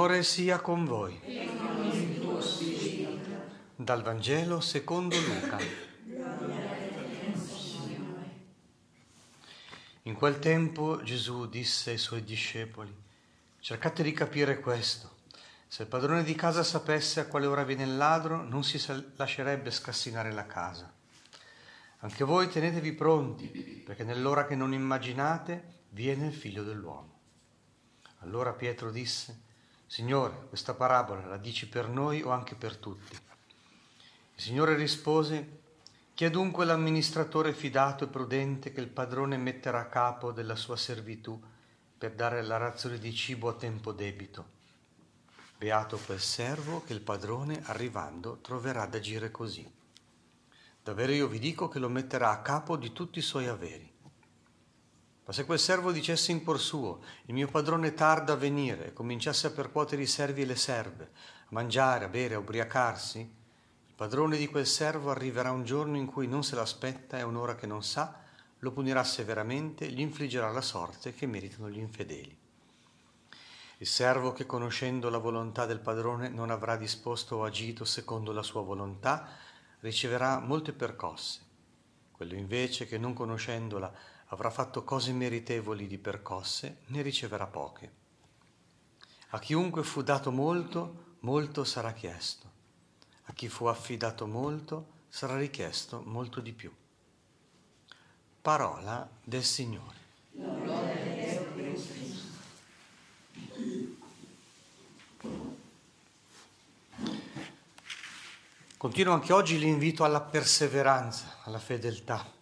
Signore sia con voi. Dal Vangelo secondo Luca. In quel tempo Gesù disse ai suoi discepoli, cercate di capire questo. Se il padrone di casa sapesse a quale ora viene il ladro, non si lascerebbe scassinare la casa. Anche voi tenetevi pronti, perché nell'ora che non immaginate viene il figlio dell'uomo. Allora Pietro disse, Signore, questa parabola la dici per noi o anche per tutti? Il Signore rispose, chi è dunque l'amministratore fidato e prudente che il padrone metterà a capo della sua servitù per dare la razione di cibo a tempo debito? Beato quel servo che il padrone, arrivando, troverà ad agire così. Davvero io vi dico che lo metterà a capo di tutti i suoi averi. Ma se quel servo dicesse in cuor suo, il mio padrone tarda a venire, e cominciasse a percuotere i servi e le serve, a mangiare, a bere, a ubriacarsi, il padrone di quel servo arriverà un giorno in cui non se l'aspetta e un'ora che non sa, lo punirà severamente gli infliggerà la sorte che meritano gli infedeli. Il servo che conoscendo la volontà del padrone non avrà disposto o agito secondo la sua volontà, riceverà molte percosse. Quello invece che non conoscendola avrà fatto cose meritevoli di percosse, ne riceverà poche. A chiunque fu dato molto, molto sarà chiesto. A chi fu affidato molto, sarà richiesto molto di più. Parola del Signore. Continuo anche oggi l'invito alla perseveranza, alla fedeltà.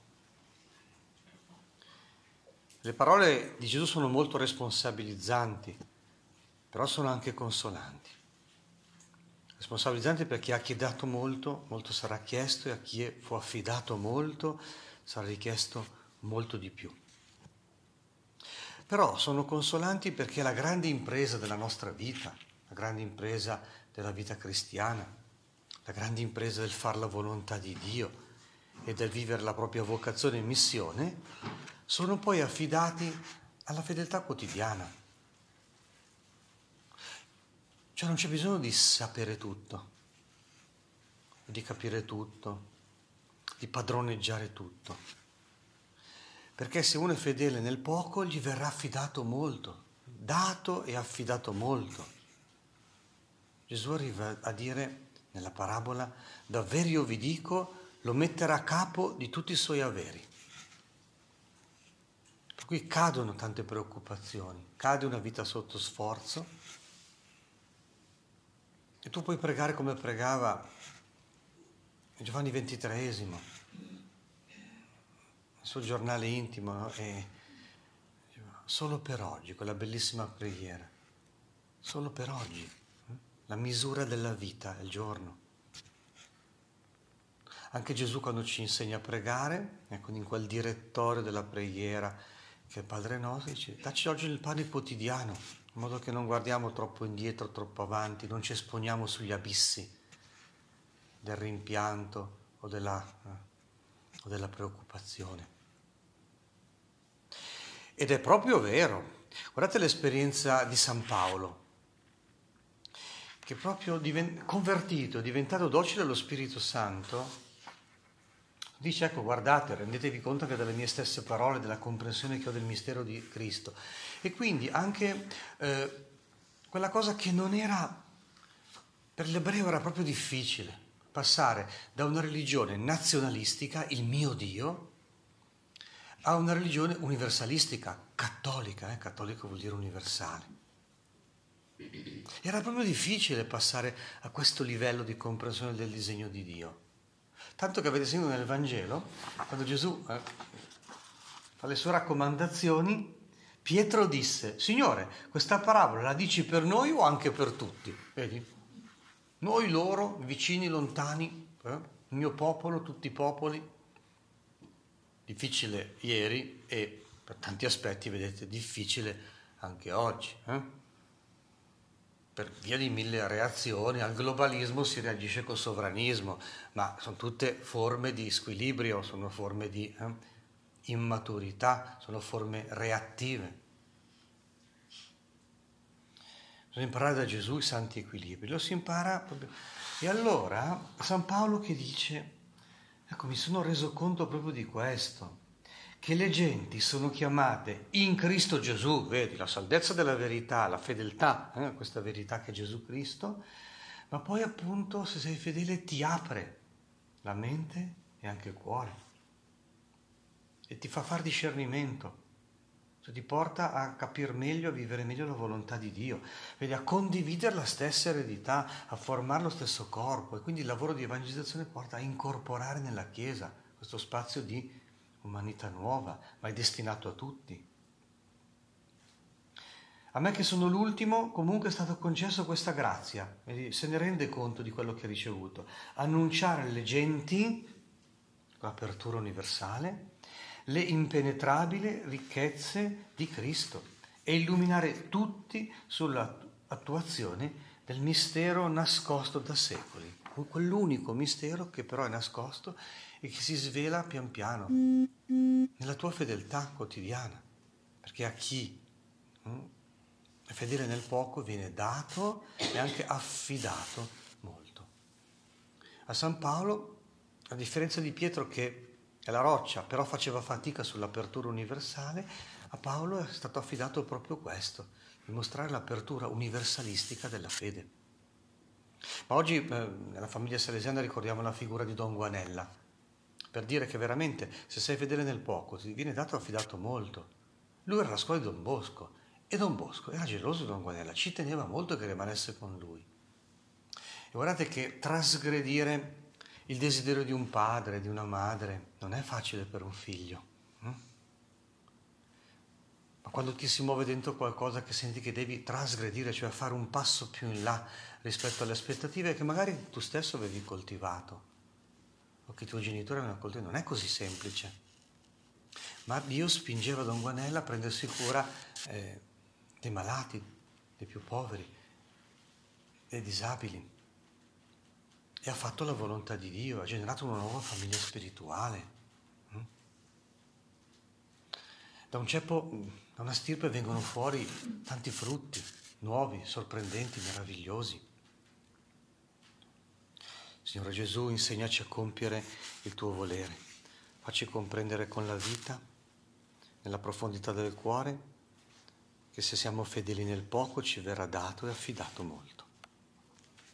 Le parole di Gesù sono molto responsabilizzanti, però sono anche consolanti. Responsabilizzanti perché a chi è dato molto, molto sarà chiesto e a chi fu affidato molto sarà richiesto molto di più. Però sono consolanti perché la grande impresa della nostra vita, la grande impresa della vita cristiana, la grande impresa del fare la volontà di Dio e del vivere la propria vocazione e missione, sono poi affidati alla fedeltà quotidiana. Cioè non c'è bisogno di sapere tutto, di capire tutto, di padroneggiare tutto. Perché se uno è fedele nel poco, gli verrà affidato molto, dato e affidato molto. Gesù arriva a dire nella parabola, davvero io vi dico, lo metterà a capo di tutti i suoi averi. Qui cadono tante preoccupazioni, cade una vita sotto sforzo e tu puoi pregare come pregava Giovanni XXIII, il suo giornale intimo, no? e solo per oggi, quella bellissima preghiera, solo per oggi, eh? la misura della vita è il giorno. Anche Gesù quando ci insegna a pregare, ecco, in quel direttorio della preghiera, che il Padre nostro dice, dacci oggi il pane quotidiano, in modo che non guardiamo troppo indietro, troppo avanti, non ci esponiamo sugli abissi del rimpianto o della, eh, o della preoccupazione. Ed è proprio vero. Guardate l'esperienza di San Paolo, che proprio divent- convertito, diventato docile allo Spirito Santo, Dice, ecco, guardate, rendetevi conto che delle mie stesse parole, della comprensione che ho del mistero di Cristo. E quindi anche eh, quella cosa che non era, per l'ebreo era proprio difficile, passare da una religione nazionalistica, il mio Dio, a una religione universalistica, cattolica, eh? cattolico vuol dire universale. Era proprio difficile passare a questo livello di comprensione del disegno di Dio. Tanto che avete sentito nel Vangelo, quando Gesù eh, fa le sue raccomandazioni, Pietro disse, Signore, questa parabola la dici per noi o anche per tutti? Vedi? Noi, loro, vicini, lontani, eh? il mio popolo, tutti i popoli. Difficile ieri e per tanti aspetti, vedete, difficile anche oggi. Eh? Per via di mille reazioni, al globalismo si reagisce col sovranismo, ma sono tutte forme di squilibrio, sono forme di eh, immaturità, sono forme reattive. Bisogna imparare da Gesù i santi equilibri. Lo si impara proprio. E allora San Paolo che dice, ecco, mi sono reso conto proprio di questo, che le genti sono chiamate in Cristo Gesù, vedi, la salvezza della verità, la fedeltà, eh, questa verità che è Gesù Cristo, ma poi appunto se sei fedele ti apre la mente e anche il cuore e ti fa fare discernimento, cioè ti porta a capire meglio, a vivere meglio la volontà di Dio, vedi, a condividere la stessa eredità, a formare lo stesso corpo. E quindi il lavoro di evangelizzazione porta a incorporare nella Chiesa questo spazio di umanità nuova, ma è destinato a tutti. A me che sono l'ultimo, comunque è stata concessa questa grazia, se ne rende conto di quello che ha ricevuto. Annunciare alle genti, l'apertura universale, le impenetrabili ricchezze di Cristo e illuminare tutti sull'attuazione del mistero nascosto da secoli, quell'unico mistero che però è nascosto e che si svela pian piano nella tua fedeltà quotidiana, perché a chi hm, è fedele nel poco viene dato e anche affidato molto. A San Paolo, a differenza di Pietro che è la roccia, però faceva fatica sull'apertura universale, a Paolo è stato affidato proprio questo, dimostrare l'apertura universalistica della fede. Ma oggi eh, nella famiglia salesiana ricordiamo la figura di Don Guanella, per dire che veramente se sei fedele nel poco ti viene dato affidato molto. Lui era la scuola di Don Bosco e Don Bosco era geloso di Don Guanella, ci teneva molto che rimanesse con lui. E guardate che trasgredire il desiderio di un padre, di una madre, non è facile per un figlio. Hm? Ma quando ti si muove dentro qualcosa che senti che devi trasgredire, cioè fare un passo più in là rispetto alle aspettative che magari tu stesso avevi coltivato o che i tuoi genitori avevano coltivato, non è così semplice. Ma Dio spingeva Don Guanella a prendersi cura eh, dei malati, dei più poveri, dei disabili. E ha fatto la volontà di Dio, ha generato una nuova famiglia spirituale. Da un ceppo, da una stirpe vengono fuori tanti frutti nuovi, sorprendenti, meravigliosi. Signore Gesù, insegnaci a compiere il tuo volere. Facci comprendere con la vita, nella profondità del cuore, che se siamo fedeli nel poco ci verrà dato e affidato molto.